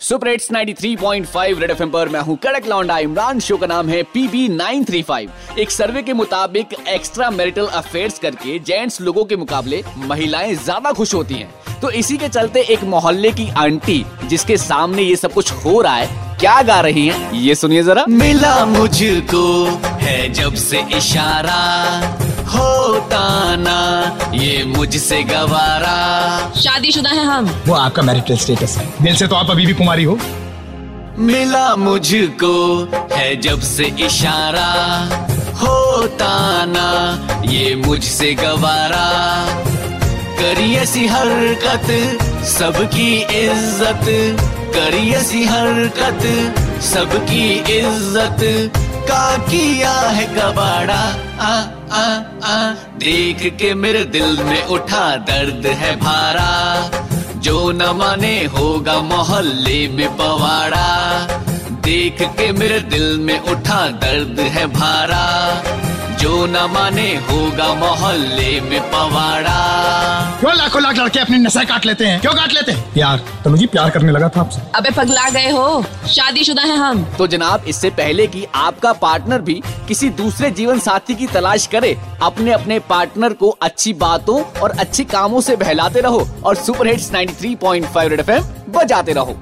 Super hits 93.5 red FM पर मैं हूँ कड़क लौंडा, इमरान शो का नाम है पीबी 935 एक सर्वे के मुताबिक एक्स्ट्रा मैरिटल अफेयर्स करके जेंट्स लोगों के मुकाबले महिलाएँ ज़्यादा खुश होती हैं। तो इसी के चलते एक मोहल्ले की आंटी, जिसके सामने ये सब कुछ हो रहा है, क्या गा रही हैं? ये सुनिए जरा। मिला मुझको है जब से इशारा ना ये मुझसे गवारा। शादीशुदा है हम। वो आपका मैरिटल स्टेटस है। दिल से तो आप अभी भी कुमारी हो। मिला मुझको है जब से इशारा। होता ना ये मुझसे गवारा। करी ऐसी हरकत सबकी इज़्ज़त। करी ऐसी हरकत सबकी इज़्ज़त। का किया है कबाड़ा आ आ आ। देख के मेरे दिल में उठा दर्द है भारा। जो न माने होगा मोहल्ले में पवाड़ा। देख के मेरे दिल में उठा दर्द है भारा। जो न माने होगा मोहल्ले में पवाड़ा। क्यों लाखों लाख लड़के अपनी नशा काट लेते हैं? क्यों काट लेते हैं? प्यार। तो मुझे प्यार करने लगा था आपसे। अबे पगला गए हो। शादीशुदा है हम। तो जनाब इससे पहले कि आपका पार्टनर भी किसी दूसरे जीवन साथी की तलाश करे अपने अपने पार्टनर को अच्छी बातों और अच्छे कामों से बहलाते रहो और सुपर हिट्स 93.5 रेड एफएम बजाते रहो।